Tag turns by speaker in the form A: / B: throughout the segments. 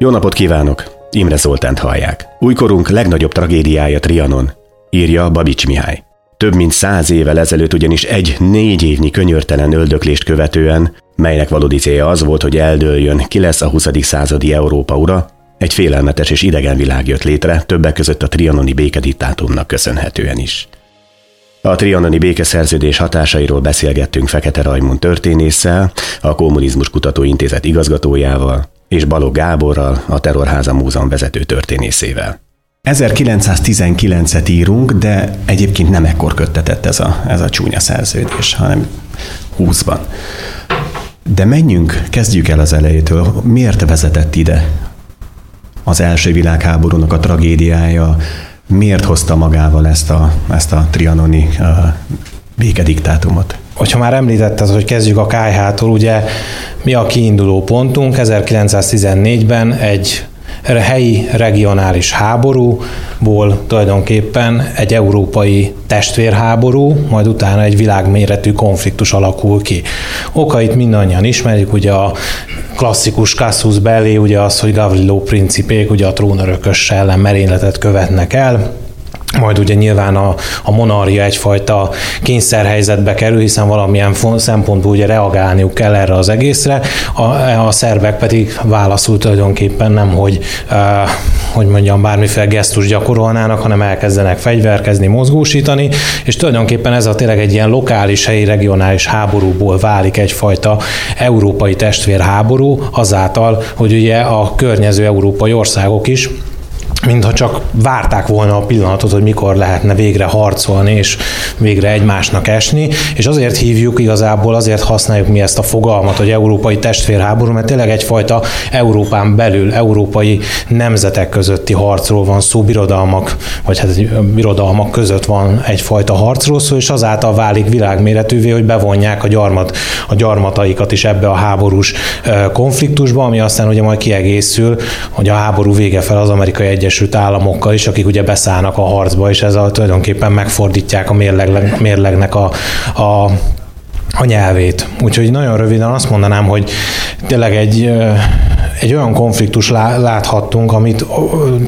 A: Jó napot kívánok! Imre Zoltánt hallják. Újkorunk legnagyobb tragédiája Trianon, írja Babics Mihály. Több mint száz évvel ezelőtt ugyanis egy négy évnyi könyörtelen öldöklést követően, melynek valódi célja az volt, hogy eldőljön, ki lesz a 20. századi Európa ura, egy félelmetes és idegen világ jött létre, többek között a trianoni békediktátumnak köszönhetően is. A trianoni békeszerződés hatásairól beszélgettünk Fekete Rajmund történésszel, a Kommunizmus Kutatóintézet igazgatójával, és Balog Gáborral, a Terrorháza Múzeum vezető történészével.
B: 1919-et írunk, de egyébként nem ekkor köttetett ez a, ez a csúnya szerződés, hanem 20-ban. De menjünk, kezdjük el az elejétől. Miért vezetett ide az első világháborúnak a tragédiája? Miért hozta magával ezt a, ezt a trianoni békediktátumot?
C: Hogyha már említetted, hogy kezdjük a KH-tól, ugye mi a kiinduló pontunk? 1914-ben egy helyi regionális háborúból tulajdonképpen egy európai testvérháború, majd utána egy világméretű konfliktus alakul ki. Okait mindannyian ismerjük, ugye a klasszikus Casus Belli, ugye az, hogy Gavrilo principék, ugye a trónörökös ellen merényletet követnek el, majd ugye nyilván a, a monarchia egyfajta kényszerhelyzetbe kerül, hiszen valamilyen szempontból ugye reagálniuk kell erre az egészre, a, a szerbek pedig válaszul tulajdonképpen nem, hogy, uh, hogy mondjam, bármiféle gesztus gyakorolnának, hanem elkezdenek fegyverkezni, mozgósítani, és tulajdonképpen ez a tényleg egy ilyen lokális, helyi, regionális háborúból válik egyfajta európai testvérháború, azáltal, hogy ugye a környező európai országok is mintha csak várták volna a pillanatot, hogy mikor lehetne végre harcolni, és végre egymásnak esni, és azért hívjuk igazából, azért használjuk mi ezt a fogalmat, hogy európai testvérháború, mert tényleg egyfajta Európán belül, európai nemzetek közötti harcról van szó, birodalmak, vagy hát birodalmak között van egyfajta harcról szó, és azáltal válik világméretűvé, hogy bevonják a, gyarmat, a gyarmataikat is ebbe a háborús konfliktusba, ami aztán ugye majd kiegészül, hogy a háború vége fel az amerikai egyes Egyesült Államokkal is, akik ugye beszállnak a harcba, és ezzel tulajdonképpen megfordítják a mérleg, mérlegnek a, a a nyelvét. Úgyhogy nagyon röviden azt mondanám, hogy tényleg egy egy olyan konfliktus láthattunk, amit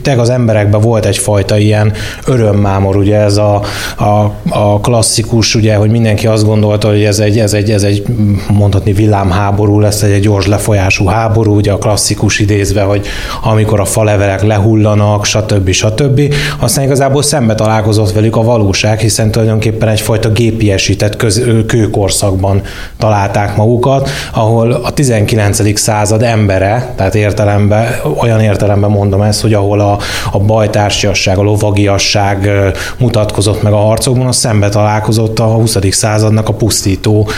C: tényleg az emberekben volt egyfajta ilyen örömmámor, ugye ez a, a, a klasszikus, ugye, hogy mindenki azt gondolta, hogy ez egy, ez egy, ez egy mondhatni villámháború lesz, egy, egy gyors lefolyású háború, ugye a klasszikus idézve, hogy amikor a falevelek lehullanak, stb. stb. Aztán igazából szembe találkozott velük a valóság, hiszen tulajdonképpen egyfajta gépiesített köz, kőkorszakban találták magukat, ahol a 19. század embere, tehát értelemben, olyan értelemben mondom ezt, hogy ahol a, a bajtársiasság, a lovagiasság mutatkozott meg a harcokban, az szembe találkozott a 20. századnak a pusztító,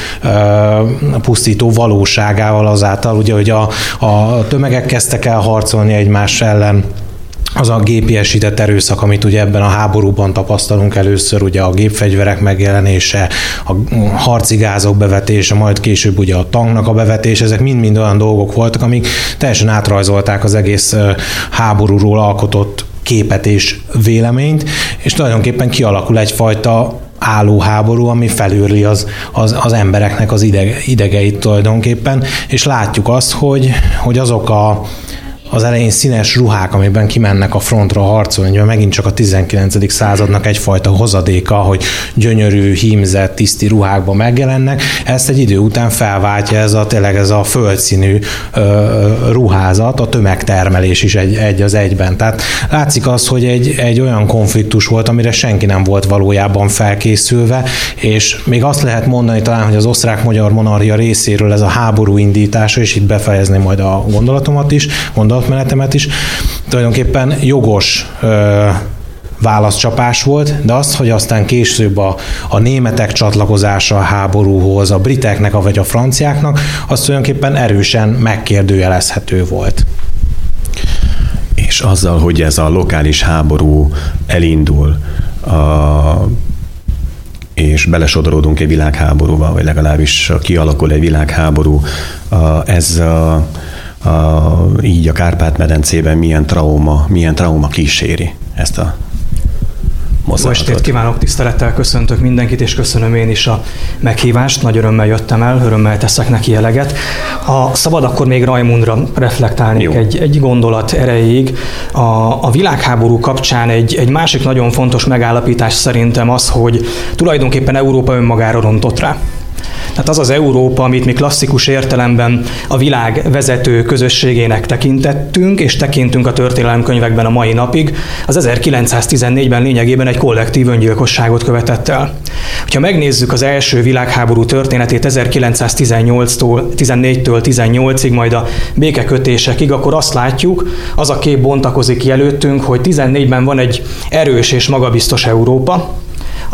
C: a pusztító valóságával azáltal, ugye, hogy a, a tömegek kezdtek el harcolni egymás ellen, az a gépiesített erőszak, amit ugye ebben a háborúban tapasztalunk először, ugye a gépfegyverek megjelenése, a harci gázok bevetése, majd később ugye a tanknak a bevetése, ezek mind-mind olyan dolgok voltak, amik teljesen átrajzolták az egész háborúról alkotott képet és véleményt, és tulajdonképpen kialakul egyfajta álló háború, ami felőrli az, az, az embereknek az ideg, idegeit tulajdonképpen, és látjuk azt, hogy, hogy azok a az elején színes ruhák, amiben kimennek a frontra harcolni, mert megint csak a 19. századnak egyfajta hozadéka, hogy gyönyörű, hímzett, tiszti ruhákban megjelennek, ezt egy idő után felváltja ez a tényleg ez a földszínű ö, ruházat, a tömegtermelés is egy, egy az egyben. Tehát látszik az, hogy egy, egy olyan konfliktus volt, amire senki nem volt valójában felkészülve, és még azt lehet mondani talán, hogy az osztrák-magyar monarchia részéről ez a háború indítása, és itt befejezném majd a gondolatomat is, gondolat gondolatmenetemet is, tulajdonképpen jogos ö, válaszcsapás volt, de azt, hogy aztán később a, a németek csatlakozása a háborúhoz, a briteknek, vagy a franciáknak, az tulajdonképpen erősen megkérdőjelezhető volt.
A: És azzal, hogy ez a lokális háború elindul, a, és belesodorodunk egy világháborúba, vagy legalábbis kialakul egy világháború, a, ez a, a, így a Kárpát-medencében milyen trauma, milyen trauma kíséri ezt a
B: mozdulatot.
D: Jó estét kívánok, tisztelettel köszöntök mindenkit, és köszönöm én is a meghívást. Nagy örömmel jöttem el, örömmel teszek neki eleget. A szabad akkor még Rajmundra reflektálni egy, egy gondolat erejéig. A, a világháború kapcsán egy, egy másik nagyon fontos megállapítás szerintem az, hogy tulajdonképpen Európa önmagára rontott rá. Tehát az az Európa, amit mi klasszikus értelemben a világ vezető közösségének tekintettünk, és tekintünk a történelemkönyvekben a mai napig, az 1914-ben lényegében egy kollektív öngyilkosságot követett el. Ha megnézzük az első világháború történetét 1918-tól, 14-től 18-ig, majd a békekötésekig, akkor azt látjuk, az a kép bontakozik ki előttünk, hogy 14-ben van egy erős és magabiztos Európa,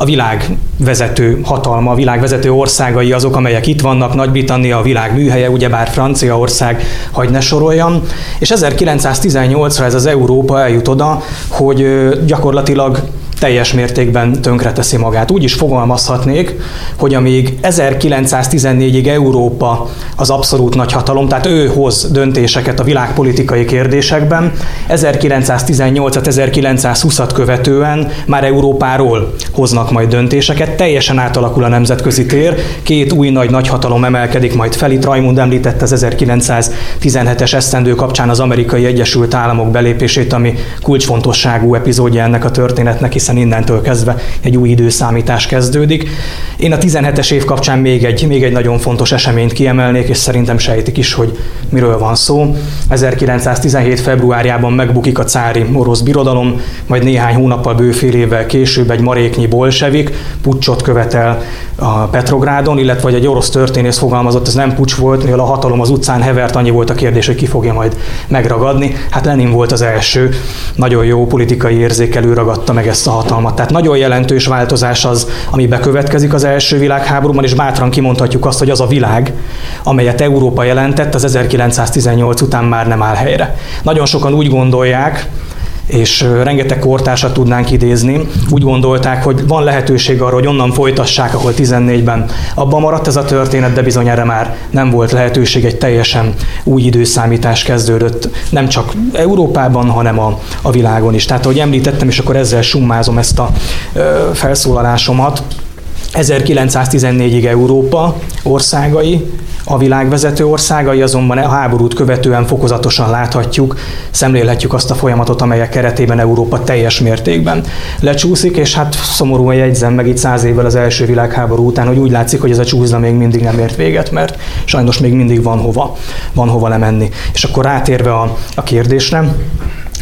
D: a világ vezető hatalma, a világ vezető országai azok, amelyek itt vannak, Nagy-Britannia, a világ műhelye, ugyebár Franciaország, hagy ne soroljam, és 1918-ra ez az Európa eljut oda, hogy gyakorlatilag teljes mértékben tönkreteszi magát. Úgy is fogalmazhatnék, hogy amíg 1914-ig Európa az abszolút nagyhatalom, tehát ő hoz döntéseket a világpolitikai kérdésekben, 1918-at, 1920-at követően már Európáról hoznak majd döntéseket, teljesen átalakul a nemzetközi tér, két új nagy nagyhatalom emelkedik majd fel, itt Raimund említette az 1917-es esztendő kapcsán az amerikai Egyesült Államok belépését, ami kulcsfontosságú epizódja ennek a történetnek, hiszen innentől kezdve egy új időszámítás kezdődik. Én a 17-es év kapcsán még egy, még egy nagyon fontos eseményt kiemelnék, és szerintem sejtik is, hogy miről van szó. 1917. februárjában megbukik a cári orosz birodalom, majd néhány hónappal bőfél évvel később egy maréknyi bolsevik pucsot követel a Petrográdon, illetve egy orosz történész fogalmazott, ez nem pucs volt, mivel a hatalom az utcán hevert, annyi volt a kérdés, hogy ki fogja majd megragadni. Hát Lenin volt az első, nagyon jó politikai érzékelő ragadta meg ezt a hatalmat. Tehát nagyon jelentős változás az, ami bekövetkezik az első világháborúban, és bátran kimondhatjuk azt, hogy az a világ, amelyet Európa jelentett, az 1918 után már nem áll helyre. Nagyon sokan úgy gondolják, és rengeteg kortársat tudnánk idézni. Úgy gondolták, hogy van lehetőség arra, hogy onnan folytassák, ahol 14-ben abban maradt ez a történet, de bizony erre már nem volt lehetőség, egy teljesen új időszámítás kezdődött, nem csak Európában, hanem a, a világon is. Tehát, ahogy említettem, és akkor ezzel summázom ezt a ö, felszólalásomat, 1914-ig Európa országai a világ vezető országai azonban a háborút követően fokozatosan láthatjuk, szemlélhetjük azt a folyamatot, amelyek keretében Európa teljes mértékben lecsúszik, és hát szomorúan jegyzem meg itt száz évvel az első világháború után, hogy úgy látszik, hogy ez a csúszda még mindig nem ért véget, mert sajnos még mindig van hova, van hova lemenni. És akkor rátérve a, a kérdésre,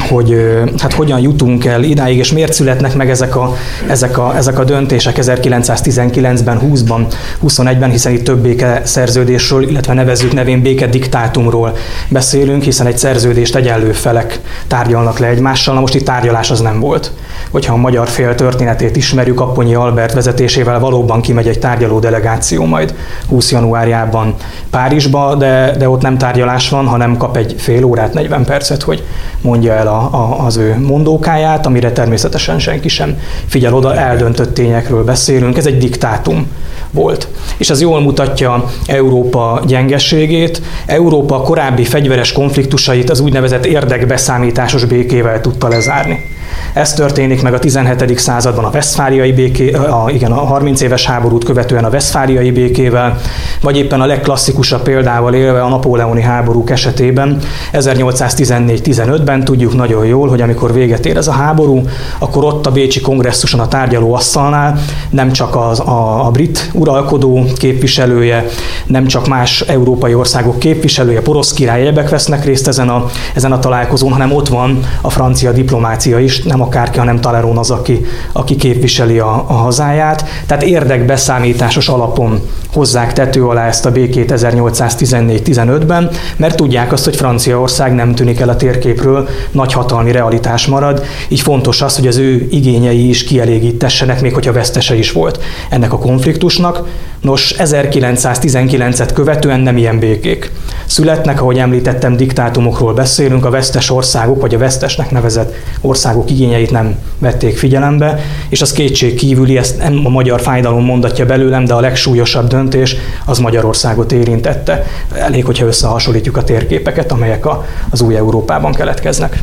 D: hogy hát hogyan jutunk el idáig, és miért születnek meg ezek a, ezek a, ezek a döntések 1919-ben, 20-ban, 21-ben, hiszen itt több béke szerződésről, illetve nevezzük nevén béke diktátumról beszélünk, hiszen egy szerződést egyenlő felek tárgyalnak le egymással. Na most itt tárgyalás az nem volt. Hogyha a magyar fél történetét ismerjük, Apponyi Albert vezetésével valóban kimegy egy tárgyaló delegáció majd 20 januárjában Párizsba, de, de ott nem tárgyalás van, hanem kap egy fél órát, 40 percet, hogy mondja el a, a, az ő mondókáját, amire természetesen senki sem figyel oda, eldöntött tényekről beszélünk, ez egy diktátum volt. És ez jól mutatja Európa gyengességét. Európa korábbi fegyveres konfliktusait az úgynevezett érdekbeszámításos békével tudta lezárni. Ez történik meg a 17. században a Westfáliai béké, a, igen, a 30 éves háborút követően a Westfáliai békével, vagy éppen a legklasszikusabb példával élve a napóleoni háborúk esetében 1814-15-ben tudjuk nagyon jól, hogy amikor véget ér ez a háború, akkor ott a Bécsi kongresszuson a tárgyaló asztalnál nem csak az, a, a brit uralkodó képviselője, nem csak más európai országok képviselője, porosz király vesznek részt ezen a, ezen a találkozón, hanem ott van a francia diplomácia is, nem akárki, hanem Talerón az, aki, aki képviseli a, a hazáját. Tehát érdekbeszámításos alapon hozzák tető alá ezt a békét 1814-15-ben, mert tudják azt, hogy Franciaország nem tűnik el a térképről, nagyhatalmi realitás marad, így fontos az, hogy az ő igényei is kielégítessenek, még hogyha vesztese is volt ennek a konfliktusnak. Nos, 1919-et követően nem ilyen békék születnek, ahogy említettem, diktátumokról beszélünk, a vesztes országok, vagy a vesztesnek nevezett országok igényeit nem vették figyelembe, és az kétség kívüli, ezt nem a magyar fájdalom mondatja belőlem, de a legsúlyosabb döntés az Magyarországot érintette. Elég, hogyha összehasonlítjuk a térképeket, amelyek a, az új Európában keletkeznek.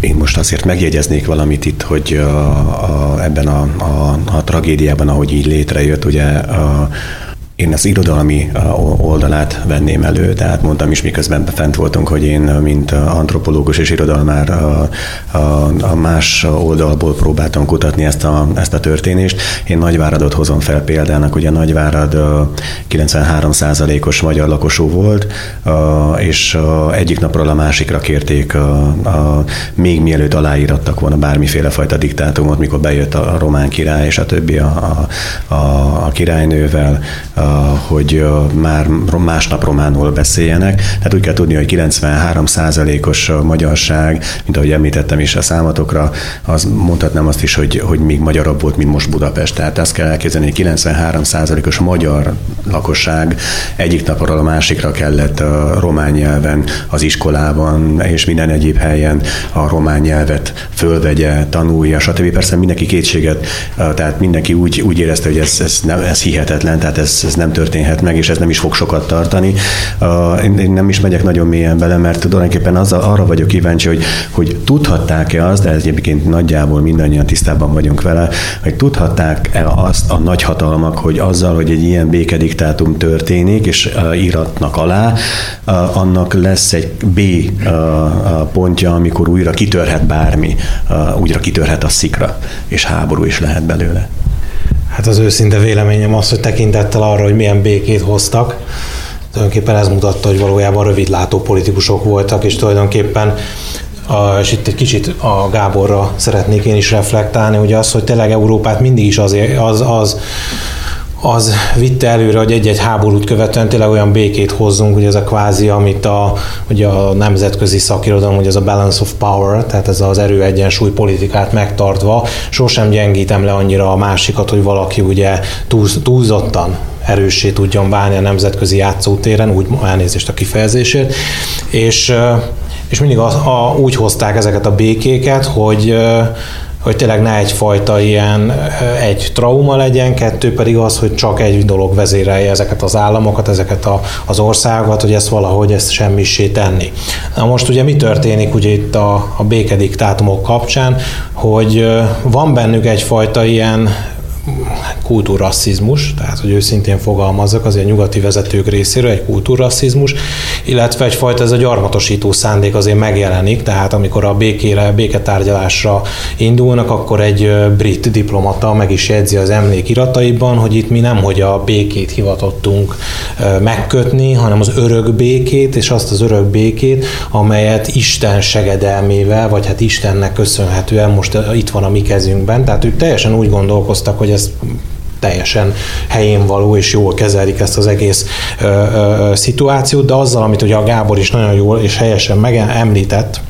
B: én most azért megjegyeznék valamit itt, hogy a, a, ebben a, a, a tragédiában, ahogy így létrejött, ugye a, én az irodalmi oldalát venném elő, tehát mondtam is, miközben fent voltunk, hogy én, mint antropológus és irodalmár a, a, a más oldalból próbáltam kutatni ezt a, ezt a történést. Én Nagyváradot hozom fel példának, ugye Nagyvárad 93%-os magyar lakosú volt, és egyik napról a másikra kérték, a, a, még mielőtt aláírattak volna bármiféle fajta diktátumot, mikor bejött a román király és a többi a, a, a királynővel, a, hogy már másnap románul beszéljenek. Tehát úgy kell tudni, hogy 93%-os magyarság, mint ahogy említettem is a számatokra, az mondhatnám azt is, hogy, hogy még magyarabb volt, mint most Budapest. Tehát azt kell elképzelni, hogy 93%-os magyar lakosság egyik napról a másikra kellett a román nyelven, az iskolában és minden egyéb helyen a román nyelvet fölvegye, tanulja, stb. Persze mindenki kétséget, tehát mindenki úgy, úgy érezte, hogy ez, ez, nem, ez hihetetlen, tehát ez, ez nem történhet meg, és ez nem is fog sokat tartani. Én nem is megyek nagyon mélyen bele, mert tulajdonképpen az, arra vagyok kíváncsi, hogy, hogy tudhatták-e azt, de egyébként nagyjából mindannyian tisztában vagyunk vele, hogy tudhatták-e azt a nagyhatalmak, hogy azzal, hogy egy ilyen békediktátum történik, és íratnak alá, annak lesz egy B pontja, amikor újra kitörhet bármi, újra kitörhet a szikra, és háború is lehet belőle.
C: Hát az őszinte véleményem az, hogy tekintettel arra, hogy milyen békét hoztak, tulajdonképpen ez mutatta, hogy valójában rövidlátó politikusok voltak, és tulajdonképpen a, és itt egy kicsit a Gáborra szeretnék én is reflektálni, hogy az, hogy tényleg Európát mindig is azért, az, az az vitte előre, hogy egy-egy háborút követően tényleg olyan békét hozzunk, hogy ez a kvázi, amit a, ugye a nemzetközi szakirodalom, hogy ez a balance of power, tehát ez az erő egyensúly politikát megtartva, sosem gyengítem le annyira a másikat, hogy valaki ugye túl, túlzottan erőssé tudjon válni a nemzetközi játszótéren, úgy elnézést a kifejezésért, és, és mindig a, a, úgy hozták ezeket a békéket, hogy hogy tényleg ne egyfajta ilyen egy trauma legyen, kettő pedig az, hogy csak egy dolog vezérelje ezeket az államokat, ezeket a, az országokat, hogy ezt valahogy ezt semmisé tenni. Na most ugye mi történik ugye itt a, a békediktátumok kapcsán, hogy van bennük egyfajta ilyen kultúrrasszizmus, tehát hogy őszintén fogalmazok, azért a nyugati vezetők részéről egy kultúrrasszizmus, illetve egyfajta ez a gyarmatosító szándék azért megjelenik, tehát amikor a békére, béketárgyalásra indulnak, akkor egy brit diplomata meg is jegyzi az emlékirataiban, hogy itt mi nem, hogy a békét hivatottunk megkötni, hanem az örök békét, és azt az örök békét, amelyet Isten segedelmével, vagy hát Istennek köszönhetően most itt van a mi kezünkben. Tehát ők teljesen úgy gondolkoztak, hogy ez teljesen helyén való, és jól kezelik ezt az egész ö, ö, szituációt, de azzal, amit ugye a Gábor is nagyon jól és helyesen megemlített,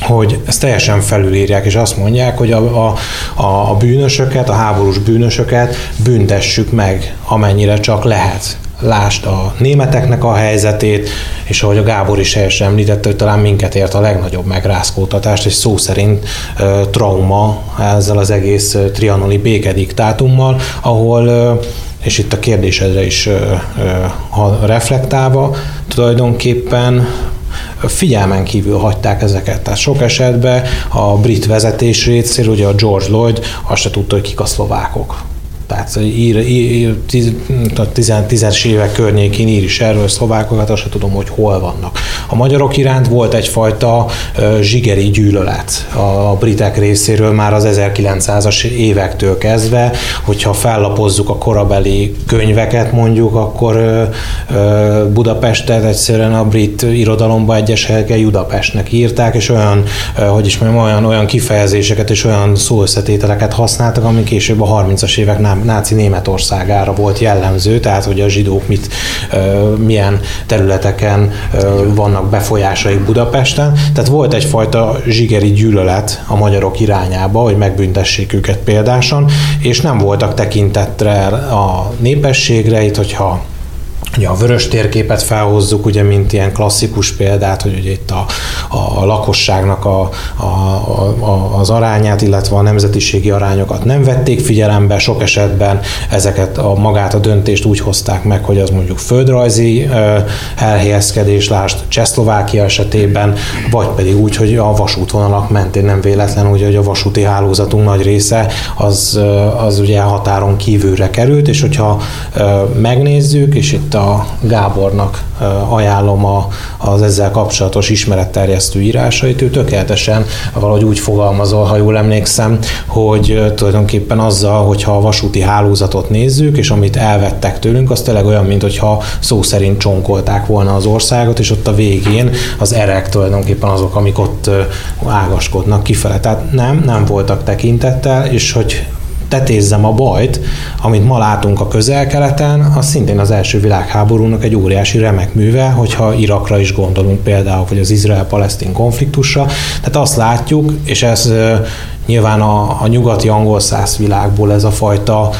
C: hogy ezt teljesen felülírják, és azt mondják, hogy a, a, a bűnösöket, a háborús bűnösöket büntessük meg, amennyire csak lehet lásd a németeknek a helyzetét, és ahogy a Gábor is helyesen említette, hogy talán minket ért a legnagyobb megrázkódtatást, és szó szerint uh, trauma ezzel az egész trianoni békediktátummal, ahol uh, és itt a kérdésedre is ha reflektálva, tulajdonképpen figyelmen kívül hagyták ezeket. Tehát sok esetben a brit vezetés részéről, ugye a George Lloyd azt se tudta, hogy kik a szlovákok tehát ír, ír, tíz, tízes évek környékén ír is erről szlovákokat, azt sem tudom, hogy hol vannak. A magyarok iránt volt egyfajta zsigeri gyűlölet a britek részéről már az 1900-as évektől kezdve, hogyha fellapozzuk a korabeli könyveket mondjuk, akkor Budapestet egyszerűen a brit irodalomba egyes helyeken Budapestnek írták, és olyan, hogy is mondjam, olyan, olyan kifejezéseket és olyan szóösszetételeket használtak, ami később a 30-as évek nem náci Németországára volt jellemző, tehát hogy a zsidók mit, milyen területeken vannak befolyásaik Budapesten. Tehát volt egyfajta zsigeri gyűlölet a magyarok irányába, hogy megbüntessék őket példáson, és nem voltak tekintettre a népességre, itt hogyha Ugye a vörös térképet felhozzuk, ugye, mint ilyen klasszikus példát, hogy ugye itt a, a lakosságnak a, a, a, az arányát, illetve a nemzetiségi arányokat nem vették figyelembe, sok esetben ezeket a magát a döntést úgy hozták meg, hogy az mondjuk földrajzi elhelyezkedés, lásd Csehszlovákia esetében, vagy pedig úgy, hogy a vasútvonalak mentén nem véletlen, ugye, hogy a vasúti hálózatunk nagy része az, az ugye határon kívülre került, és hogyha megnézzük, és itt a Gábornak ajánlom a, az ezzel kapcsolatos ismeretterjesztő írásait. Ő tökéletesen valahogy úgy fogalmazol, ha jól emlékszem, hogy tulajdonképpen azzal, hogyha a vasúti hálózatot nézzük, és amit elvettek tőlünk, az tényleg olyan, mint hogyha szó szerint csonkolták volna az országot, és ott a végén az erek tulajdonképpen azok, amik ott ágaskodnak kifele. Tehát nem, nem voltak tekintettel, és hogy tetézzem a bajt, amit ma látunk a közel-keleten, az szintén az első világháborúnak egy óriási remek műve, hogyha Irakra is gondolunk például, vagy az Izrael-Palesztin konfliktusra. Tehát azt látjuk, és ez nyilván a, a nyugati angol száz világból ez a fajta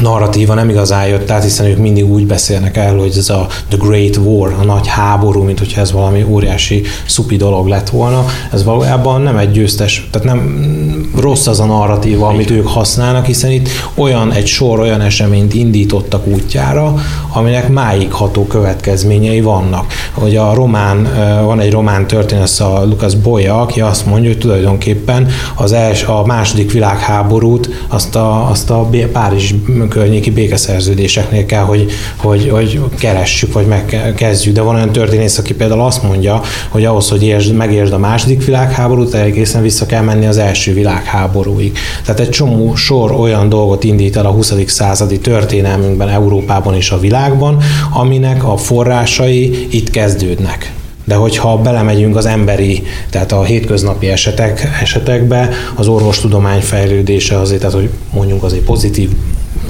C: narratíva nem igazán jött át, hiszen ők mindig úgy beszélnek el, hogy ez a The Great War, a nagy háború, mint hogyha ez valami óriási szupi dolog lett volna. Ez valójában nem egy győztes, tehát nem rossz az a narratíva, amit ők használnak, hiszen itt olyan egy sor olyan eseményt indítottak útjára, aminek máig ható következményei vannak. Hogy a román, van egy román történet, a Lucas Boya, aki azt mondja, hogy tulajdonképpen az els, a második világháborút azt a, azt a Párizs környéki békeszerződéseknél kell, hogy, hogy, hogy keressük, vagy megkezdjük. De van olyan történész, aki például azt mondja, hogy ahhoz, hogy értsd, megértsd a második világháborút, egészen vissza kell menni az első világháborúig. Tehát egy csomó sor olyan dolgot indít el a 20. századi történelmünkben, Európában és a világban, aminek a forrásai itt kezdődnek. De hogyha belemegyünk az emberi, tehát a hétköznapi esetek, esetekbe, az orvostudomány fejlődése azért, tehát hogy mondjuk azért pozitív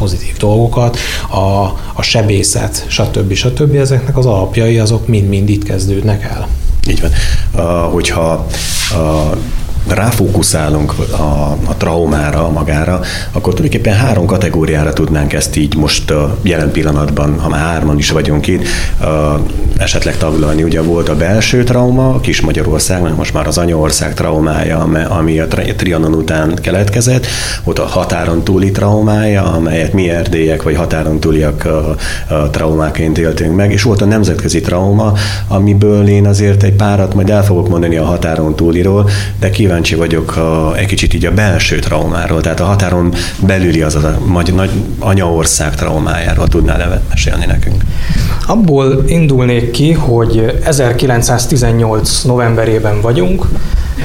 C: pozitív dolgokat, a, a sebészet, stb. stb. Ezeknek az alapjai azok mind-mind itt kezdődnek el.
B: Így van. Uh, hogyha uh, ráfókuszálunk a, a traumára, magára, akkor tulajdonképpen három kategóriára tudnánk ezt így most a jelen pillanatban, ha már hárman is vagyunk itt, esetleg taglalni. Ugye volt a belső trauma, a kis Magyarország, most már az anyaország traumája, ami a Trianon után keletkezett, volt a határon túli traumája, amelyet mi erdélyek vagy határon túliak traumáként éltünk meg, és volt a nemzetközi trauma, amiből én azért egy párat majd el fogok mondani a határon túliról, de kíváncsi kíváncsi vagyok a, egy kicsit így a belső traumáról, tehát a határon belüli az a nagy, nagy anyaország traumájáról tudnál mesélni nekünk?
D: Abból indulnék ki, hogy 1918 novemberében vagyunk,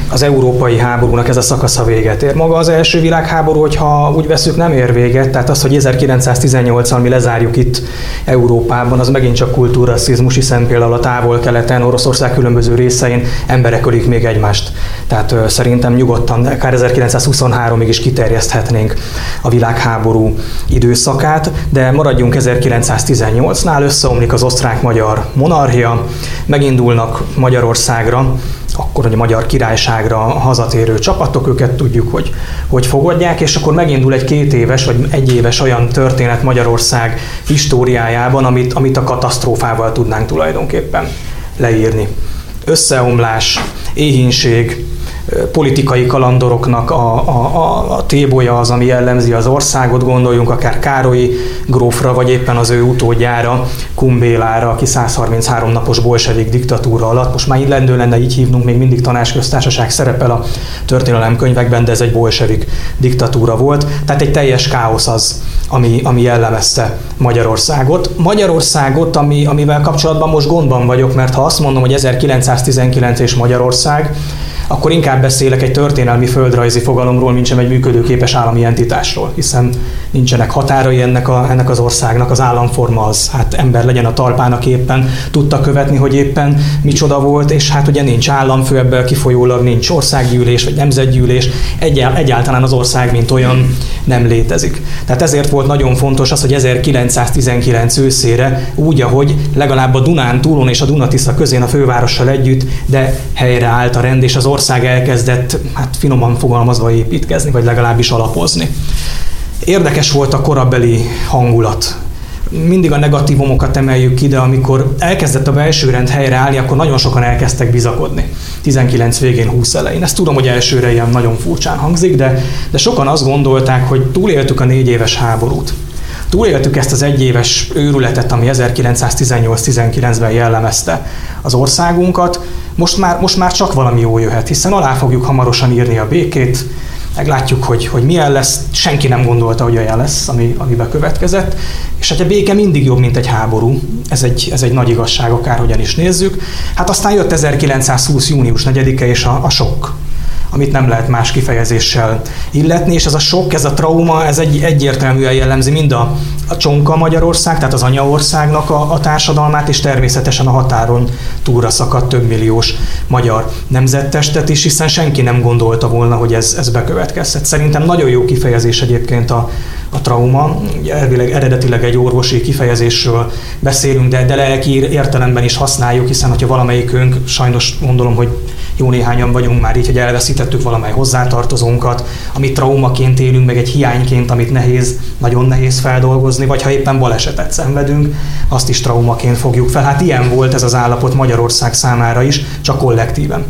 D: az európai háborúnak ez a szakasza véget ér. Maga az első világháború, hogyha úgy veszük, nem ér véget, tehát az, hogy 1918-al mi lezárjuk itt Európában, az megint csak kultúrasszizmus, hiszen például a távol-keleten, Oroszország különböző részein emberek ölik még egymást. Tehát ö, szerintem nyugodtan, akár 1923-ig is kiterjeszthetnénk a világháború időszakát, de maradjunk 1918-nál, összeomlik az osztrák-magyar monarchia, megindulnak Magyarországra akkor hogy a magyar királyságra hazatérő csapatok, őket tudjuk, hogy, hogy fogadják, és akkor megindul egy két éves vagy egy éves olyan történet Magyarország históriájában, amit, amit a katasztrófával tudnánk tulajdonképpen leírni. Összeomlás, éhínség, politikai kalandoroknak a, a, a, a tébolya az, ami jellemzi az országot, gondoljunk akár Károlyi grófra, vagy éppen az ő utódjára, Kumbélára, aki 133 napos bolsevik diktatúra alatt, most már illendő lenne így hívnunk, még mindig tanácsköztársaság szerepel a történelemkönyvekben, de ez egy bolsevik diktatúra volt, tehát egy teljes káosz az, ami, ami jellemezte Magyarországot. Magyarországot, ami, amivel kapcsolatban most gondban vagyok, mert ha azt mondom, hogy 1919 és Magyarország, akkor inkább beszélek egy történelmi földrajzi fogalomról, mint sem egy működőképes állami entitásról, hiszen nincsenek határai ennek, a, ennek az országnak, az államforma az, hát ember legyen a talpának éppen, tudta követni, hogy éppen micsoda volt, és hát ugye nincs államfő, ebből kifolyólag nincs országgyűlés, vagy nemzetgyűlés, egyál, egyáltalán az ország, mint olyan nem létezik. Tehát ezért volt nagyon fontos az, hogy 1919 őszére úgy, ahogy legalább a Dunán túlon és a Dunatisza közén a fővárossal együtt, de helyre állt a rend, és az ország elkezdett, hát finoman fogalmazva építkezni, vagy legalábbis alapozni. Érdekes volt a korabeli hangulat mindig a negatívumokat emeljük ki, de amikor elkezdett a belső rend helyreállni, akkor nagyon sokan elkezdtek bizakodni. 19 végén, 20 elején. Ezt tudom, hogy elsőre ilyen nagyon furcsán hangzik, de, de sokan azt gondolták, hogy túléltük a négy éves háborút. Túléltük ezt az egyéves őrületet, ami 1918-19-ben jellemezte az országunkat. Most már, most már csak valami jó jöhet, hiszen alá fogjuk hamarosan írni a békét, meglátjuk, hogy, hogy milyen lesz, senki nem gondolta, hogy olyan lesz, ami, ami bekövetkezett, és hát a béke mindig jobb, mint egy háború, ez egy, ez egy nagy igazság, akárhogyan is nézzük. Hát aztán jött 1920. június 4-e és a, a sok, amit nem lehet más kifejezéssel illetni, és ez a sok, ez a trauma, ez egy, egyértelműen jellemzi mind a, a csonka Magyarország, tehát az anyaországnak a, a társadalmát, és természetesen a határon túlra szakadt több milliós magyar nemzettestet is, hiszen senki nem gondolta volna, hogy ez, ez bekövetkezhet. Szerintem nagyon jó kifejezés egyébként a, a trauma. Elvileg eredetileg egy orvosi kifejezésről beszélünk, de, de lelki értelemben is használjuk, hiszen ha valamelyikünk, sajnos gondolom, hogy jó néhányan vagyunk már így, hogy elveszítettük valamely hozzátartozónkat, amit traumaként élünk, meg egy hiányként, amit nehéz, nagyon nehéz feldolgozni, vagy ha éppen balesetet szenvedünk, azt is traumaként fogjuk fel. Hát ilyen volt ez az állapot Magyarország számára is, csak kollektíven.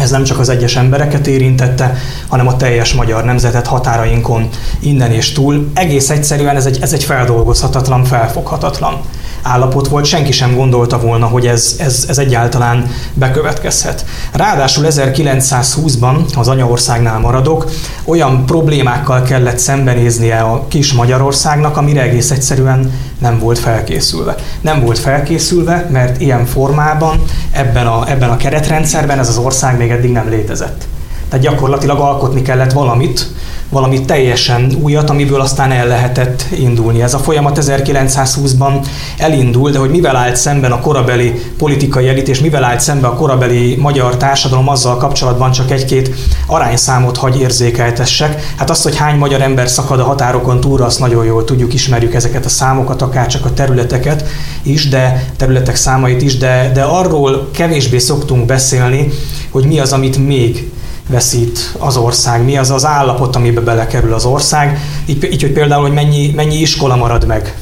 D: Ez nem csak az egyes embereket érintette, hanem a teljes magyar nemzetet határainkon innen és túl. Egész egyszerűen ez egy, ez egy feldolgozhatatlan, felfoghatatlan állapot volt, senki sem gondolta volna, hogy ez, ez, ez egyáltalán bekövetkezhet. Ráadásul 1920-ban, az anyaországnál maradok, olyan problémákkal kellett szembenéznie a kis Magyarországnak, amire egész egyszerűen nem volt felkészülve. Nem volt felkészülve, mert ilyen formában, ebben a, ebben a keretrendszerben ez az ország még eddig nem létezett. Tehát gyakorlatilag alkotni kellett valamit, valami teljesen újat, amiből aztán el lehetett indulni. Ez a folyamat 1920-ban elindult, de hogy mivel állt szemben a korabeli politikai elit, és mivel állt szemben a korabeli magyar társadalom, azzal kapcsolatban csak egy-két arányszámot hagy érzékeltessek. Hát azt, hogy hány magyar ember szakad a határokon túlra, azt nagyon jól tudjuk, ismerjük ezeket a számokat, akár csak a területeket is, de területek számait is, de, de arról kevésbé szoktunk beszélni, hogy mi az, amit még veszít az ország, mi az az állapot, amiben belekerül az ország, így, így hogy például, hogy mennyi, mennyi iskola marad meg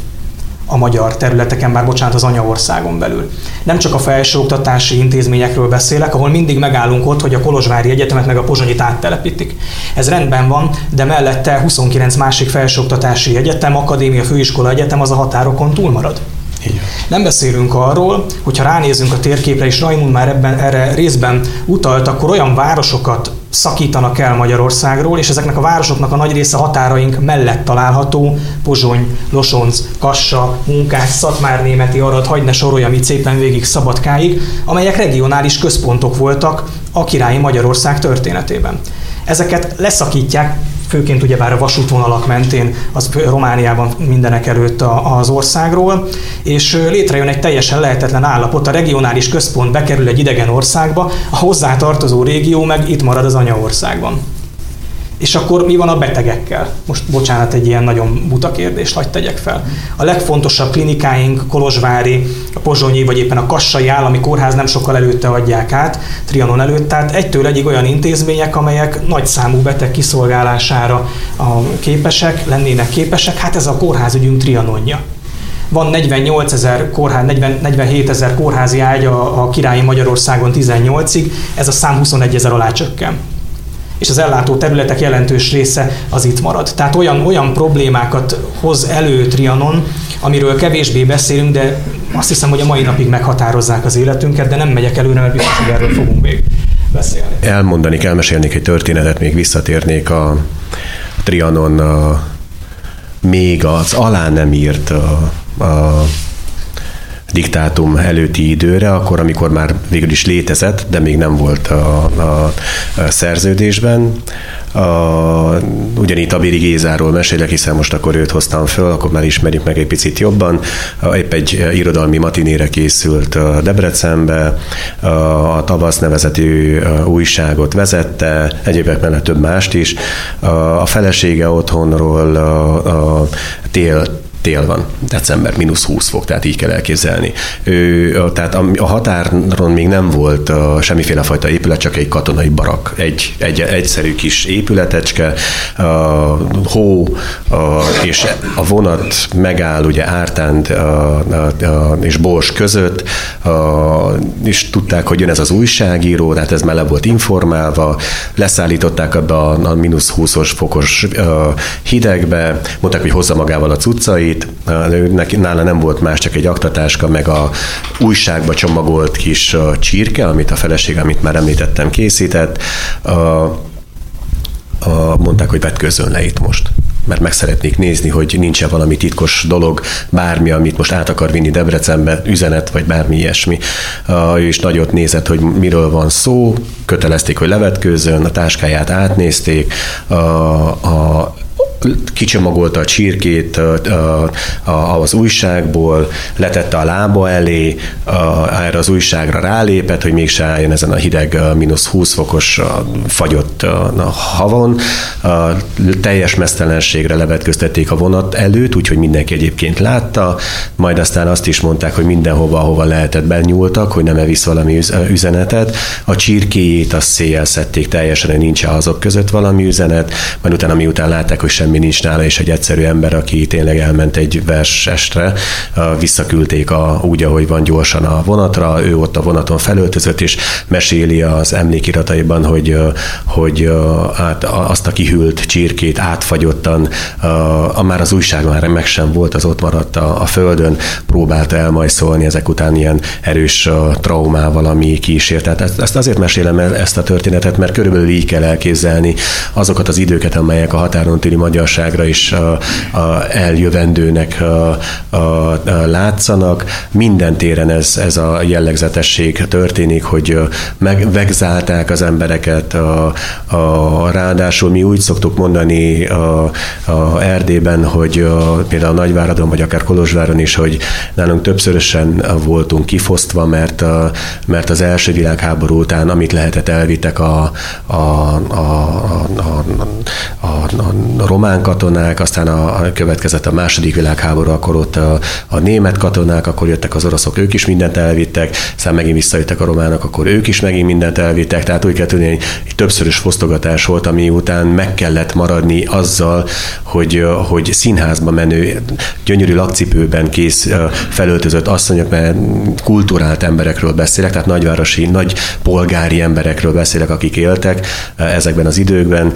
D: a magyar területeken, bár bocsánat, az anyaországon belül. Nem csak a felsőoktatási intézményekről beszélek, ahol mindig megállunk ott, hogy a Kolozsvári Egyetemet meg a Pozsonyit áttelepítik. Ez rendben van, de mellette 29 másik felsőoktatási egyetem, akadémia, főiskola egyetem az a határokon túlmarad. Nem beszélünk arról, hogyha ránézünk a térképre, és Raimund már ebben erre részben utalt, akkor olyan városokat szakítanak el Magyarországról, és ezeknek a városoknak a nagy része határaink mellett található, Pozsony, Losonc, Kassa, Munkás, Szatmárnémeti, Arad, hagyj ne soroljam itt szépen végig Szabadkáig, amelyek regionális központok voltak a királyi Magyarország történetében. Ezeket leszakítják, főként ugyebár a vasútvonalak mentén, az Romániában mindenek előtt az országról, és létrejön egy teljesen lehetetlen állapot, a regionális központ bekerül egy idegen országba, a hozzá tartozó régió meg itt marad az anyaországban. És akkor mi van a betegekkel? Most bocsánat, egy ilyen nagyon buta kérdést hagyd tegyek fel. A legfontosabb klinikáink Kolozsvári, a Pozsonyi vagy éppen a Kassai Állami Kórház nem sokkal előtte adják át, Trianon előtt, tehát egytől egyig olyan intézmények, amelyek nagy számú beteg kiszolgálására a képesek, lennének képesek, hát ez a kórházügyünk Trianonja. Van 48 ezer kórház, 40, 47 ezer kórházi ágy a, a királyi Magyarországon 18-ig, ez a szám 21 ezer alá csökken és az ellátó területek jelentős része az itt marad. Tehát olyan, olyan problémákat hoz elő Trianon, amiről kevésbé beszélünk, de azt hiszem, hogy a mai napig meghatározzák az életünket, de nem megyek előre, mert biztos, hogy erről fogunk még beszélni.
A: Elmondanék, elmesélnék egy történetet, még visszatérnék a Trianon a, még az alá nem írt a, a diktátum előtti időre, akkor, amikor már végül is létezett, de még nem volt a, a, a szerződésben. A, ugyanígy Tabiri Gézáról mesélek, hiszen most akkor őt hoztam föl, akkor már ismerjük meg egy picit jobban. Épp egy irodalmi matinére készült Debrecenbe, a Tavasz nevezetű újságot vezette, egyébek mellett több mást is. A felesége otthonról a, a tél
B: tél van, december, mínusz 20 fok, tehát így kell elképzelni. Ő, tehát a, a határon még nem volt a, semmiféle fajta épület, csak egy katonai barak, egy, egy egyszerű kis épületecske, a, hó, a, és a vonat megáll ugye Ártánd a, a, a, és Bors között, a, és tudták, hogy jön ez az újságíró, tehát ez már volt informálva, leszállították abba a, a mínusz 20-os fokos a, hidegbe, mondták, hogy hozza magával a cuccait, neki, nála nem volt más, csak egy aktatáska, meg a újságba csomagolt kis csirke, amit a feleség, amit már említettem, készített. A, a, mondták, hogy vetközön le itt most mert meg szeretnék nézni, hogy nincs-e valami titkos dolog, bármi, amit most át akar vinni Debrecenbe, üzenet, vagy bármi ilyesmi. Uh, ő is nagyot nézett, hogy miről van szó, kötelezték, hogy levetkőzön, a táskáját átnézték, a, a kicsomagolta a csirkét az újságból, letette a lába elé, erre az újságra rálépett, hogy mégse álljon ezen a hideg mínusz 20 fokos fagyott havon. Teljes mesztelenségre levetköztették a vonat előtt, úgyhogy mindenki egyébként látta, majd aztán azt is mondták, hogy mindenhova, ahova lehetett benyúltak, hogy nem evisz valami üzenetet. A csirkéjét azt széjjel szedték teljesen, hogy nincs azok között valami üzenet, majd utána miután látták, hogy semmi nincs nála, és egy egyszerű ember, aki tényleg elment egy versestre, visszaküldték a, úgy, ahogy van gyorsan a vonatra, ő ott a vonaton felöltözött, és meséli az emlékirataiban, hogy, hogy át, azt a kihűlt csirkét átfagyottan, a, már az újság már meg sem volt, az ott maradt a, a földön, próbálta elmajszolni ezek után ilyen erős traumával, ami kísért. Tehát ezt azért mesélem ezt a történetet, mert körülbelül így kell elképzelni azokat az időket, amelyek a határon túli magyarságra is a, a eljövendőnek a, a, a látszanak. Minden téren ez, ez a jellegzetesség történik, hogy megvegzálták az embereket, a, a, ráadásul mi úgy szoktuk mondani a, a Erdében, hogy a, például a Nagyváradon, vagy akár Kolozsváron is, hogy nálunk többszörösen voltunk kifosztva, mert, a, mert az első világháború után, amit lehetett, elvittek a, a, a, a, a, a, a, a román katonák, aztán a, a következett a második világháború, akkor ott a, a német katonák, akkor jöttek az oroszok, ők is mindent elvittek, aztán megint visszajöttek a románok, akkor ők is megint mindent elvittek, tehát úgy kell tudni, egy többszörös fosztogatás volt, ami után meg kellett maradni azzal, hogy, hogy színházba menő, gyönyörű lakcipőben kész felöltözött asszonyok, mert kulturált emberekről beszélek, tehát nagyvárosi, nagy polgári emberekről beszélek, akik éltek ezekben az időkben,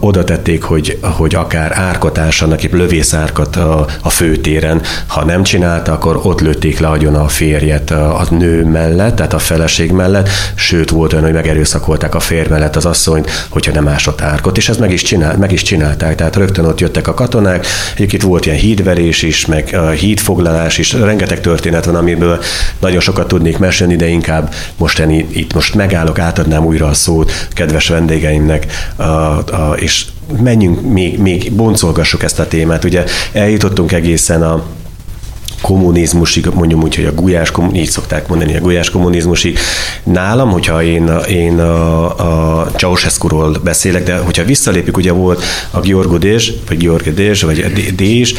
B: oda tették, hogy, hogy akár árkotársanak, épp lövészárkat a, a főtéren, ha nem csinálta, akkor ott lőtték le agyon a férjet a nő mellett, tehát a feleség mellett, sőt volt olyan, hogy megerőszakolták a férj mellett az asszonyt, hogyha nem ásott árkot, és ezt meg is, csinál, meg is csinálták, tehát rögtön ott jöttek a katonák, egyébként volt ilyen hídverés is, meg a hídfoglalás is, rengeteg történet van, amiből nagyon sokat tudnék mesélni, de inkább most itt most megállok, átadnám újra a szót kedves vendégeimnek, a, a, és menjünk még, még boncolgassuk ezt a témát. Ugye eljutottunk egészen a kommunizmusig, mondjuk úgy, hogy a gulyás, így szokták mondani, a gulyás kommunizmusig. Nálam, hogyha én, én a, a Ceausescu-ról beszélek, de hogyha visszalépik, ugye volt a Georgo vagy George Dézs, vagy Dézs,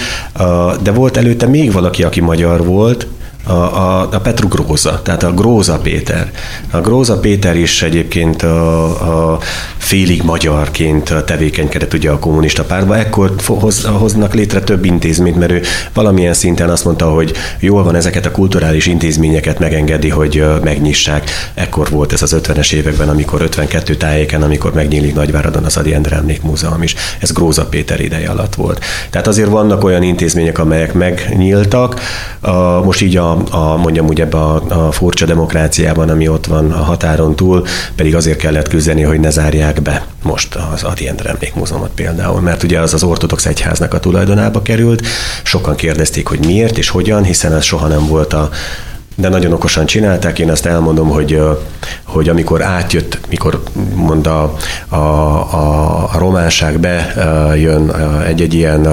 B: de volt előtte még valaki, aki magyar volt, a, a, a Petru Gróza, tehát a Gróza Péter. A Gróza Péter is egyébként a, a félig magyarként tevékenykedett ugye a kommunista pártba. Ekkor hoz, hoznak létre több intézményt, mert ő valamilyen szinten azt mondta, hogy jól van ezeket a kulturális intézményeket megengedi, hogy megnyissák. Ekkor volt ez az 50-es években, amikor 52 tájéken, amikor megnyílik Nagyváradon az Adi Endre Emlékmúzeum is. Ez Gróza Péter ideje alatt volt. Tehát azért vannak olyan intézmények, amelyek megnyíltak. Most így a a, mondjam úgy ebbe a, a furcsa demokráciában, ami ott van a határon túl, pedig azért kellett küzdeni, hogy ne zárják be most az Adi Endre Emlékmúzeumot például, mert ugye az az ortodox egyháznak a tulajdonába került, sokan kérdezték, hogy miért és hogyan, hiszen ez soha nem volt a de nagyon okosan csinálták. Én azt elmondom, hogy, hogy amikor átjött, mikor mond a, a, a, a románság bejön egy-egy ilyen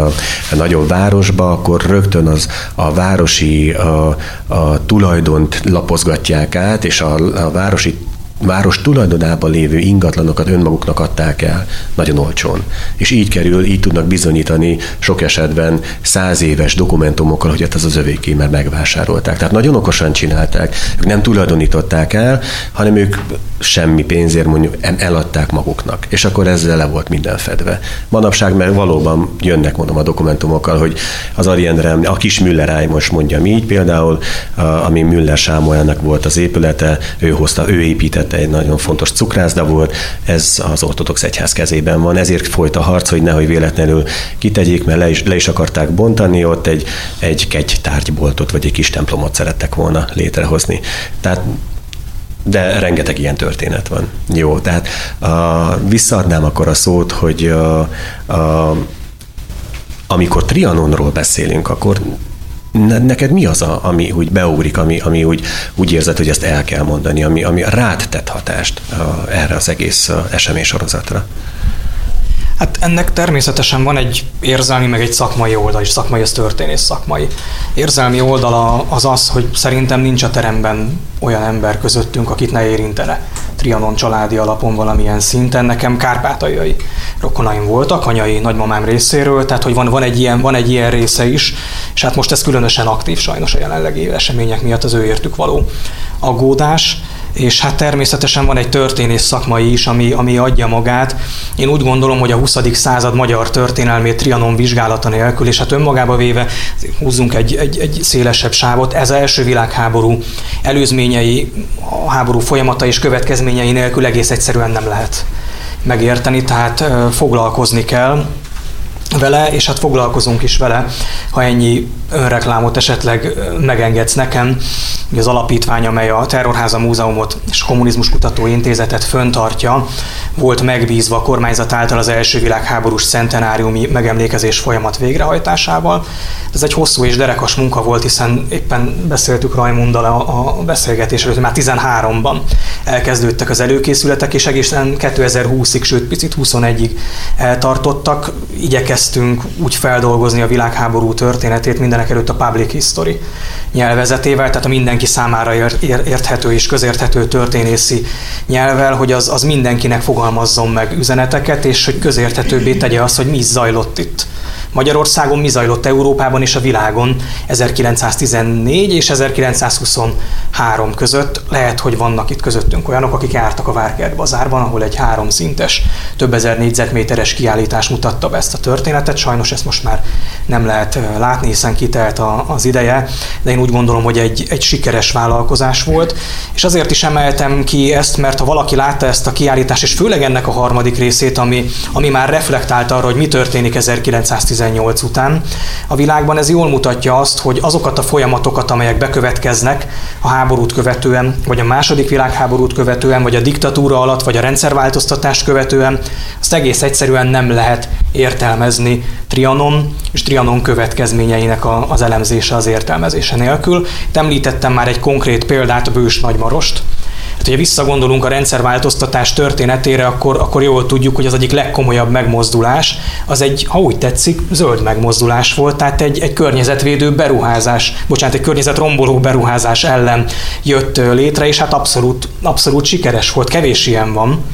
B: nagyobb városba, akkor rögtön az a városi a, a tulajdont lapozgatják át, és a, a városi város tulajdonában lévő ingatlanokat önmaguknak adták el nagyon olcsón. És így kerül, így tudnak bizonyítani sok esetben száz éves dokumentumokkal, hogy hát ez az övéké, mert megvásárolták. Tehát nagyon okosan csinálták, ők nem tulajdonították el, hanem ők semmi pénzért mondjuk eladták maguknak. És akkor ezzel le volt minden fedve. Manapság meg valóban jönnek, mondom, a dokumentumokkal, hogy az Ariendre, a kis Mülleráj most mondja így például, ami Müller Sámolyának volt az épülete, ő hozta, ő építette, egy nagyon fontos cukrászda volt, ez az ortodox egyház kezében van, ezért folyt a harc, hogy nehogy véletlenül kitegyék, mert le is, le is akarták bontani, ott egy, egy kegy tárgyboltot, vagy egy kis templomot szerettek volna létrehozni. Tehát de rengeteg ilyen történet van. Jó, tehát uh, visszaadnám akkor a szót, hogy uh, uh, amikor Trianonról beszélünk, akkor neked mi az, a, ami úgy beugrik, ami, ami úgy, úgy érzed, hogy ezt el kell mondani, ami, ami rád tett hatást uh, erre az egész esemény sorozatra?
D: Hát ennek természetesen van egy érzelmi, meg egy szakmai oldal is, szakmai, az történész szakmai. Érzelmi oldala az az, hogy szerintem nincs a teremben olyan ember közöttünk, akit ne érintene Trianon családi alapon valamilyen szinten. Nekem kárpátaljai rokonaim voltak, anyai nagymamám részéről, tehát hogy van, van, egy ilyen, van egy ilyen része is, és hát most ez különösen aktív sajnos a jelenlegi események miatt az ő értük való aggódás és hát természetesen van egy történész szakmai is, ami, ami adja magát. Én úgy gondolom, hogy a 20. század magyar történelmét Trianon vizsgálata nélkül, és hát önmagába véve húzzunk egy, egy, egy szélesebb sávot, ez az első világháború előzményei, a háború folyamata és következményei nélkül egész egyszerűen nem lehet megérteni, tehát foglalkozni kell vele, és hát foglalkozunk is vele, ha ennyi önreklámot esetleg megengedsz nekem. Az alapítvány, amely a Terrorháza Múzeumot és Kommunizmus Kutató Intézetet föntartja, volt megbízva a kormányzat által az első világháborús centenáriumi megemlékezés folyamat végrehajtásával. Ez egy hosszú és derekas munka volt, hiszen éppen beszéltük Rajmunddal a, a beszélgetésről, hogy már 13-ban elkezdődtek az előkészületek, és egészen 2020-ig, sőt picit 21-ig tartottak. Igyekeztünk úgy feldolgozni a világháború történetét mindenek előtt a public history nyelvezetével, tehát a mindenki számára érthető és közérthető történészi nyelvvel, hogy az, az mindenkinek fogalmazzon meg üzeneteket, és hogy közérthetőbbé tegye azt, hogy mi zajlott itt Magyarországon, mi zajlott Európában és a világon 1914 és 1923 között. Lehet, hogy vannak itt közöttünk olyanok, akik jártak a Várkert bazárban, ahol egy háromszintes, több ezer négyzetméteres kiállítás mutatta be ezt a történetet. Sajnos ezt most már nem lehet látni, hiszen kitelt az ideje, de én úgy gondolom, hogy egy, egy sikeres vállalkozás volt, és azért is emeltem ki ezt, mert ha valaki látta ezt a kiállítást, és főleg ennek a harmadik részét, ami, ami már reflektált arra, hogy mi történik 1910 18 után a világban. Ez jól mutatja azt, hogy azokat a folyamatokat, amelyek bekövetkeznek a háborút követően, vagy a második világháborút követően, vagy a diktatúra alatt, vagy a rendszerváltoztatást követően, azt egész egyszerűen nem lehet értelmezni Trianon és Trianon következményeinek az elemzése az értelmezése nélkül. Itt említettem már egy konkrét példát, a Bős Nagymarost, Hát, hogyha visszagondolunk a rendszerváltoztatás történetére, akkor, akkor jól tudjuk, hogy az egyik legkomolyabb megmozdulás az egy, ha úgy tetszik, zöld megmozdulás volt, tehát egy, egy környezetvédő beruházás, bocsánat, egy környezetromboló beruházás ellen jött létre, és hát abszolút, abszolút sikeres volt, kevés ilyen van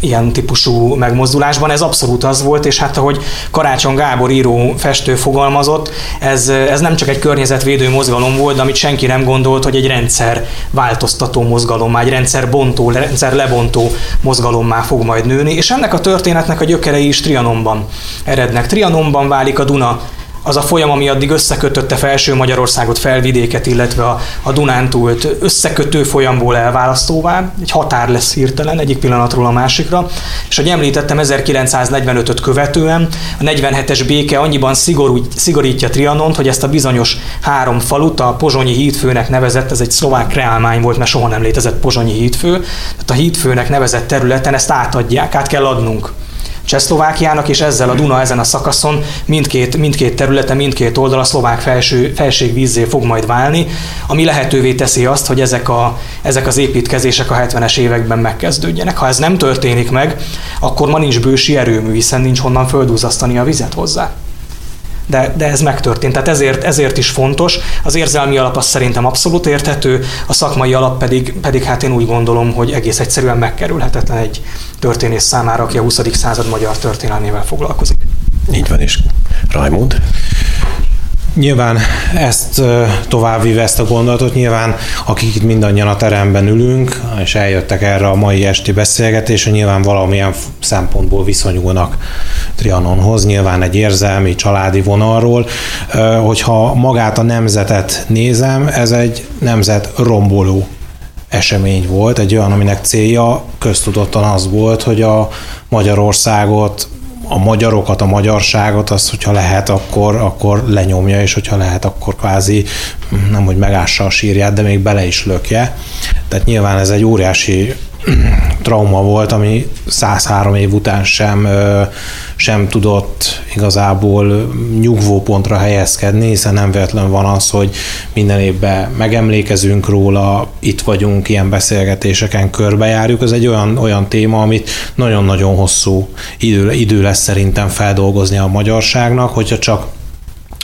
D: ilyen típusú megmozdulásban. Ez abszolút az volt, és hát ahogy Karácsony Gábor író festő fogalmazott, ez, ez nem csak egy környezetvédő mozgalom volt, de amit senki nem gondolt, hogy egy rendszer változtató mozgalom, egy rendszer bontó, rendszer lebontó mozgalommá fog majd nőni, és ennek a történetnek a gyökerei is Trianonban erednek. Trianonban válik a Duna az a folyam, ami addig összekötötte felső Magyarországot, felvidéket, illetve a, a Dunántúlt összekötő folyamból elválasztóvá, egy határ lesz hirtelen egyik pillanatról a másikra, és ahogy említettem, 1945-öt követően a 47-es béke annyiban szigorú, szigorítja Trianont, hogy ezt a bizonyos három falut, a Pozsonyi hídfőnek nevezett, ez egy szlovák reálmány volt, mert soha nem létezett Pozsonyi hídfő, tehát a hídfőnek nevezett területen ezt átadják, át kell adnunk Csehszlovákiának, és ezzel a Duna ezen a szakaszon mindkét, mindkét területe, mindkét oldal a szlovák felső, felségvízzé fog majd válni, ami lehetővé teszi azt, hogy ezek, a, ezek az építkezések a 70-es években megkezdődjenek. Ha ez nem történik meg, akkor ma nincs bősi erőmű, hiszen nincs honnan földúzasztani a vizet hozzá de, de ez megtörtént. Tehát ezért, ezért is fontos. Az érzelmi alap az szerintem abszolút érthető, a szakmai alap pedig, pedig hát én úgy gondolom, hogy egész egyszerűen megkerülhetetlen egy történész számára, aki a 20. század magyar történelmével foglalkozik.
B: Így van, és Rajmond?
C: Nyilván ezt továbbvíve ezt a gondolatot, nyilván akik itt mindannyian a teremben ülünk, és eljöttek erre a mai esti beszélgetésre, nyilván valamilyen szempontból viszonyulnak Trianonhoz, nyilván egy érzelmi, családi vonalról. Hogyha magát a nemzetet nézem, ez egy nemzet romboló esemény volt, egy olyan, aminek célja köztudottan az volt, hogy a Magyarországot a magyarokat, a magyarságot, azt, hogyha lehet, akkor, akkor lenyomja, és hogyha lehet, akkor kvázi nem, hogy megássa a sírját, de még bele is lökje. Tehát nyilván ez egy óriási trauma volt, ami 103 év után sem, sem tudott igazából nyugvó pontra helyezkedni, hiszen nem véletlen van az, hogy minden évben megemlékezünk róla, itt vagyunk, ilyen beszélgetéseken körbejárjuk. Ez egy olyan, olyan téma, amit nagyon-nagyon hosszú idő, idő lesz szerintem feldolgozni a magyarságnak, hogyha csak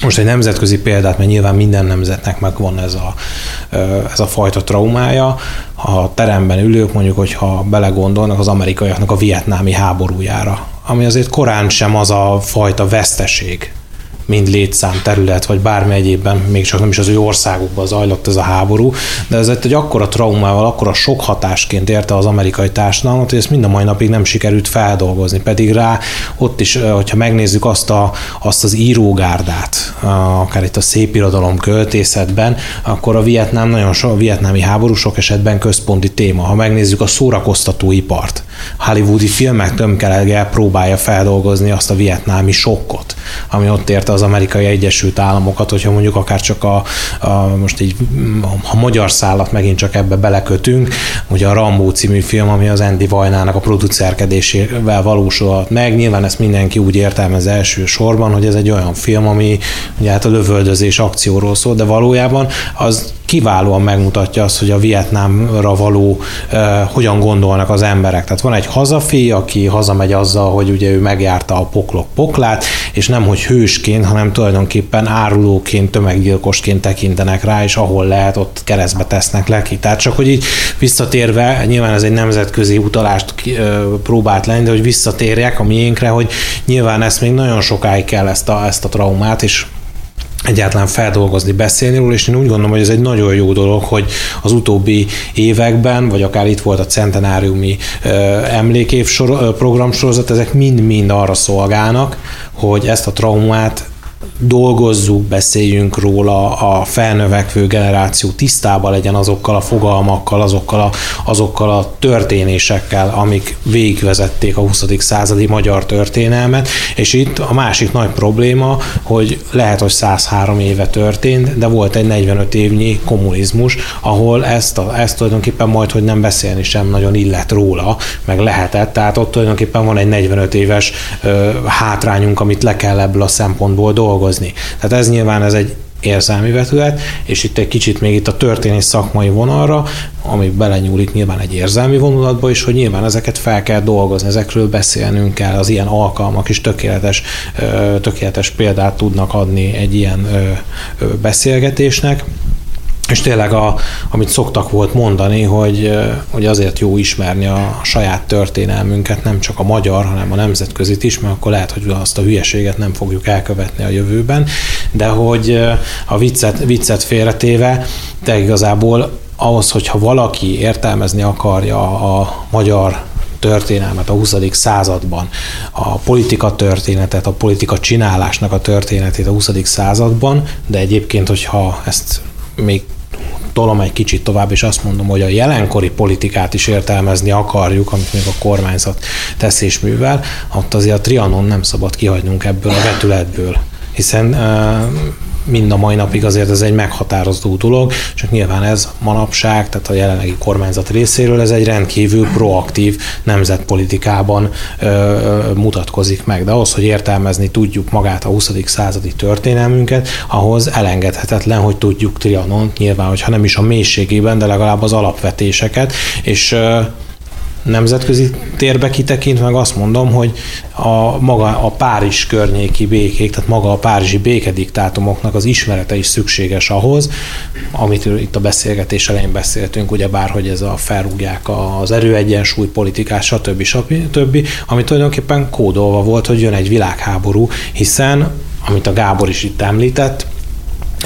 C: most egy nemzetközi példát, mert nyilván minden nemzetnek megvan ez a, ez a fajta traumája. A teremben ülők mondjuk, hogyha belegondolnak az amerikaiaknak a vietnámi háborújára, ami azért korán sem az a fajta veszteség, mind létszám, terület, vagy bármi egyébben, még csak nem is az ő országukban zajlott ez a háború, de ez egy akkora traumával, akkora sok hatásként érte az amerikai társadalmat, hogy ezt mind a mai napig nem sikerült feldolgozni. Pedig rá ott is, hogyha megnézzük azt, a, azt az írógárdát, akár itt a szép irodalom költészetben, akkor a Vietnám nagyon so, a vietnámi háború sok esetben központi téma. Ha megnézzük a szórakoztatóipart, hollywoodi filmek tömkelege próbálja feldolgozni azt a vietnámi sokkot, ami ott érte az amerikai Egyesült Államokat, hogyha mondjuk akár csak a, a most így a magyar szállat megint csak ebbe belekötünk, ugye a Rambó című film, ami az Andy Vajnának a producerkedésével valósulhat meg. Nyilván ezt mindenki úgy értelmez első sorban, hogy ez egy olyan film, ami ugye hát a lövöldözés akcióról szól, de valójában az kiválóan megmutatja azt, hogy a Vietnámra való uh, hogyan gondolnak az emberek. Tehát van egy hazafi, aki hazamegy azzal, hogy ugye ő megjárta a poklok poklát, és nem hogy hősként, hanem tulajdonképpen árulóként, tömeggyilkosként tekintenek rá, és ahol lehet, ott keresztbe tesznek leki. Tehát csak, hogy így visszatérve, nyilván ez egy nemzetközi utalást próbált lenni, de hogy visszatérjek a miénkre, hogy nyilván ezt még nagyon sokáig kell ezt a, ezt a traumát, és egyáltalán feldolgozni, beszélni róla, és én úgy gondolom, hogy ez egy nagyon jó dolog, hogy az utóbbi években, vagy akár itt volt a centenáriumi emlékév programsorozat, ezek mind-mind arra szolgálnak, hogy ezt a traumát dolgozzuk, beszéljünk róla, a felnövekvő generáció tisztában legyen azokkal a fogalmakkal, azokkal a, azokkal a történésekkel, amik végigvezették a 20. századi magyar történelmet, és itt a másik nagy probléma, hogy lehet, hogy 103 éve történt, de volt egy 45 évnyi kommunizmus, ahol ezt, a, ezt tulajdonképpen majd, hogy nem beszélni sem nagyon illet róla, meg lehetett, tehát ott tulajdonképpen van egy 45 éves ö, hátrányunk, amit le kell ebből a szempontból dolgozni dolgozni. Tehát ez nyilván ez egy érzelmi vetület, és itt egy kicsit még itt a történés szakmai vonalra, ami belenyúlik nyilván egy érzelmi vonulatba is, hogy nyilván ezeket fel kell dolgozni, ezekről beszélnünk kell, az ilyen alkalmak is tökéletes, tökéletes példát tudnak adni egy ilyen beszélgetésnek. És tényleg, a, amit szoktak volt mondani, hogy, hogy azért jó ismerni a saját történelmünket, nem csak a magyar, hanem a nemzetközit is, mert akkor lehet, hogy azt a hülyeséget nem fogjuk elkövetni a jövőben, de hogy a viccet, viccet félretéve, de igazából ahhoz, hogyha valaki értelmezni akarja a magyar történelmet a 20. században, a politika történetet, a politika csinálásnak a történetét a 20. században, de egyébként, hogyha ezt még tolom egy kicsit tovább, és azt mondom, hogy a jelenkori politikát is értelmezni akarjuk, amit még a kormányzat tesz és művel, ott azért a Trianon nem szabad kihagynunk ebből a vetületből. Hiszen mind a mai napig azért ez egy meghatározó dolog, csak nyilván ez manapság, tehát a jelenlegi kormányzat részéről ez egy rendkívül proaktív nemzetpolitikában ö, mutatkozik meg. De ahhoz, hogy értelmezni tudjuk magát a 20. századi történelmünket, ahhoz elengedhetetlen, hogy tudjuk Trianont, nyilván, hogyha nem is a mélységében, de legalább az alapvetéseket, és ö, nemzetközi térbe kitekint, meg azt mondom, hogy a maga a Párizs környéki békék, tehát maga a párizsi békediktátumoknak az ismerete is szükséges ahhoz, amit itt a beszélgetés elején beszéltünk, ugye bár, hogy ez a felrúgják az erőegyensúly politikát, stb. stb., ami tulajdonképpen kódolva volt, hogy jön egy világháború, hiszen, amit a Gábor is itt említett,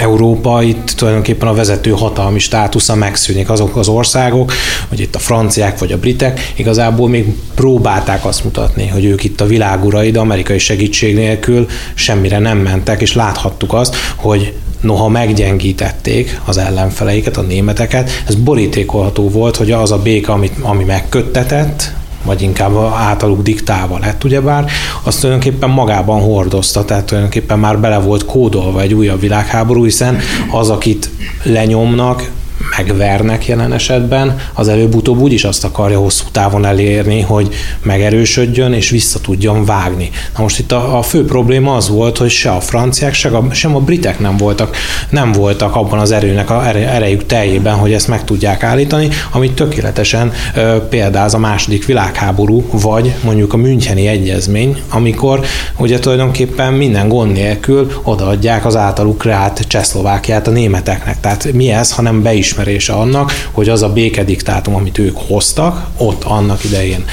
C: Európa itt tulajdonképpen a vezető hatalmi státusza megszűnik. Azok az országok, hogy itt a franciák vagy a britek igazából még próbálták azt mutatni, hogy ők itt a világurai, de amerikai segítség nélkül semmire nem mentek, és láthattuk azt, hogy noha meggyengítették az ellenfeleiket, a németeket, ez borítékolható volt, hogy az a béka, amit, ami megköttetett, vagy inkább általuk diktálva lett, ugyebár, azt tulajdonképpen magában hordozta, tehát tulajdonképpen már bele volt kódolva egy újabb világháború, hiszen az, akit lenyomnak, megvernek jelen esetben, az előbb-utóbb úgyis azt akarja hosszú távon elérni, hogy megerősödjön és vissza tudjon vágni. Na most itt a, a fő probléma az volt, hogy se a franciák, se a, sem a britek nem voltak, nem voltak abban az erőnek a erejük teljében, hogy ezt meg tudják állítani, amit tökéletesen ö, példáz a második világháború, vagy mondjuk a Müncheni Egyezmény, amikor ugye tulajdonképpen minden gond nélkül odaadják az általuk kreált Csehszlovákiát a németeknek. Tehát mi ez, hanem be is elismerése annak, hogy az a békediktátum, amit ők hoztak, ott annak idején,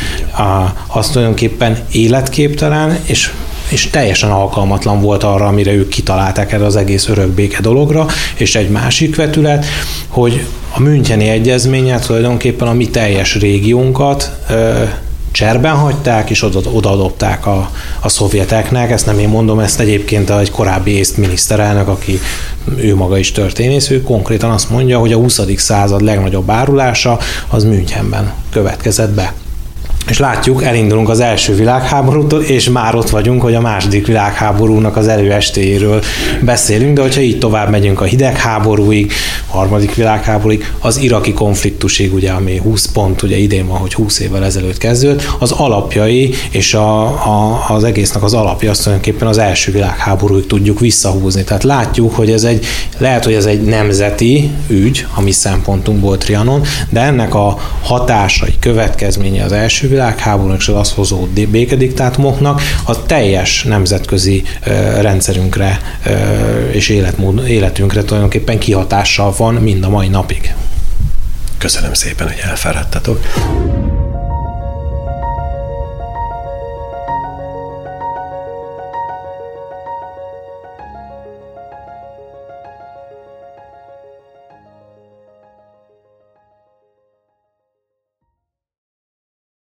C: az tulajdonképpen életképtelen, és és teljesen alkalmatlan volt arra, amire ők kitalálták erre az egész örök béke dologra, és egy másik vetület, hogy a Müncheni Egyezménye tulajdonképpen a mi teljes régiónkat cserben hagyták, és oda, odaadották a, a szovjeteknek. Ezt nem én mondom, ezt egyébként egy korábbi észt miniszterelnök, aki ő maga is történész, ő konkrétan azt mondja, hogy a 20. század legnagyobb árulása az Münchenben következett be. És látjuk, elindulunk az első világháborútól, és már ott vagyunk, hogy a második világháborúnak az előestéjéről beszélünk, de hogyha így tovább megyünk a hidegháborúig, harmadik világháborúig, az iraki konfliktusig, ugye, ami 20 pont, ugye idén van, hogy 20 évvel ezelőtt kezdődött, az alapjai és a, a, az egésznek az alapja azt tulajdonképpen az első világháborúig tudjuk visszahúzni. Tehát látjuk, hogy ez egy, lehet, hogy ez egy nemzeti ügy, a mi szempontunkból Trianon, de ennek a hatásai, következménye az első világháborúnak és az azt hozó békediktátumoknak a teljes nemzetközi rendszerünkre és életmód, életünkre tulajdonképpen kihatással van mind a mai napig.
B: Köszönöm szépen, hogy elfáradtatok.